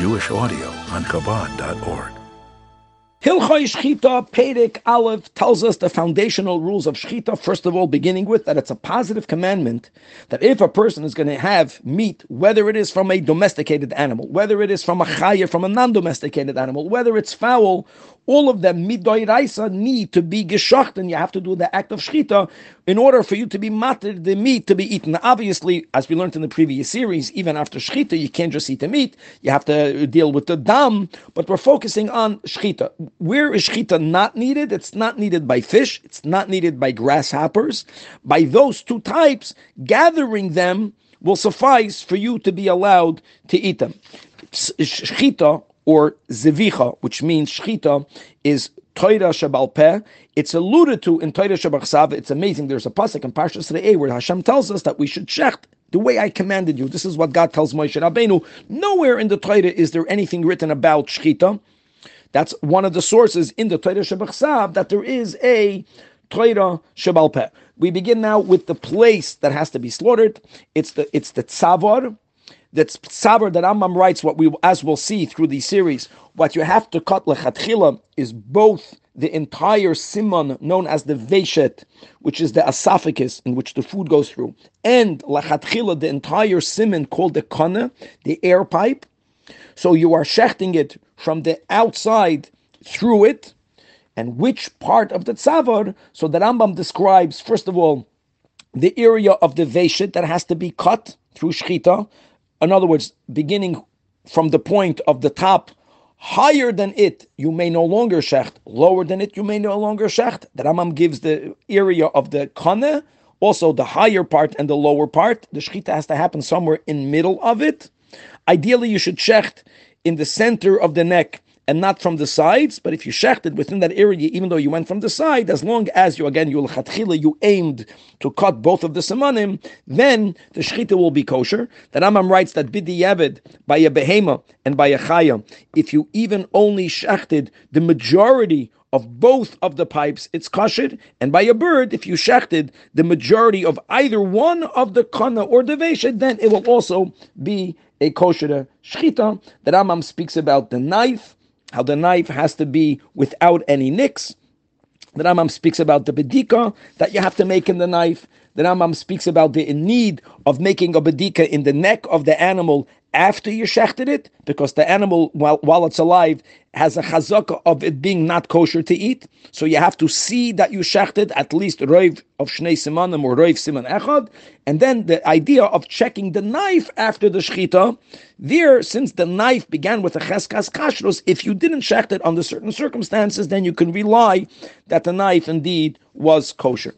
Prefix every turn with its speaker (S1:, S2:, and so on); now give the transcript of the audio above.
S1: Jewish audio on Chabad.org.
S2: Hilchoi Shchita Perek Aleph tells us the foundational rules of Shchita. First of all, beginning with that it's a positive commandment that if a person is going to have meat, whether it is from a domesticated animal, whether it is from a chaya, from a non-domesticated animal, whether it's fowl, all of them midoiraisa need to be geshacht, and you have to do the act of Shchita in order for you to be matter the meat to be eaten. Obviously, as we learned in the previous series, even after Shchita, you can't just eat the meat; you have to deal with the dam. But we're focusing on Shchita where is shechita not needed? It's not needed by fish. It's not needed by grasshoppers. By those two types, gathering them will suffice for you to be allowed to eat them. Shechita or zevicha, which means shechita, is Torah Shabal Peh. It's alluded to in Torah Shabachsav. It's amazing. There's a pasuk in Parshas Re'eh where Hashem tells us that we should shecht the way I commanded you. This is what God tells Moshe Rabbeinu. Nowhere in the Torah is there anything written about shechita. That's one of the sources in the Torah Shabbat that there is a Torah Shabal Peh. We begin now with the place that has to be slaughtered. It's the it's the tzavar. That's tzavar that Rambam writes. What we as we'll see through the series, what you have to cut lechatchila is both the entire simon known as the veshet, which is the esophagus in which the food goes through, and lechatchila the entire simon called the kana, the air pipe. So you are shechting it from the outside through it, and which part of the tzavar. So the Rambam describes, first of all, the area of the veshet that has to be cut through shchita. In other words, beginning from the point of the top, higher than it, you may no longer shecht. Lower than it, you may no longer shecht. The Rambam gives the area of the kane, also the higher part and the lower part. The shchita has to happen somewhere in middle of it. Ideally, you should shecht in the center of the neck and not from the sides. But if you shechted within that area, even though you went from the side, as long as you again you you aimed to cut both of the semanim, then the shechita will be kosher. The Rambam writes that bidi yavid by a behema and by a chaya, if you even only shechted the majority of both of the pipes, it's kosher. And by a bird, if you shechted the majority of either one of the kana or the veshet, then it will also be a kosher shchita. The Rambam speaks about the knife, how the knife has to be without any nicks. The Rambam speaks about the bedika that you have to make in the knife. The Rambam speaks about the need of making a bedika in the neck of the animal after you shechted it, because the animal, while, while it's alive, has a chazaka of it being not kosher to eat. So you have to see that you shechted at least roiv of shnei simanim or roiv siman echad. And then the idea of checking the knife after the shechita, there, since the knife began with a cheskas kashrus, if you didn't shecht it under certain circumstances, then you can rely that the knife indeed was kosher.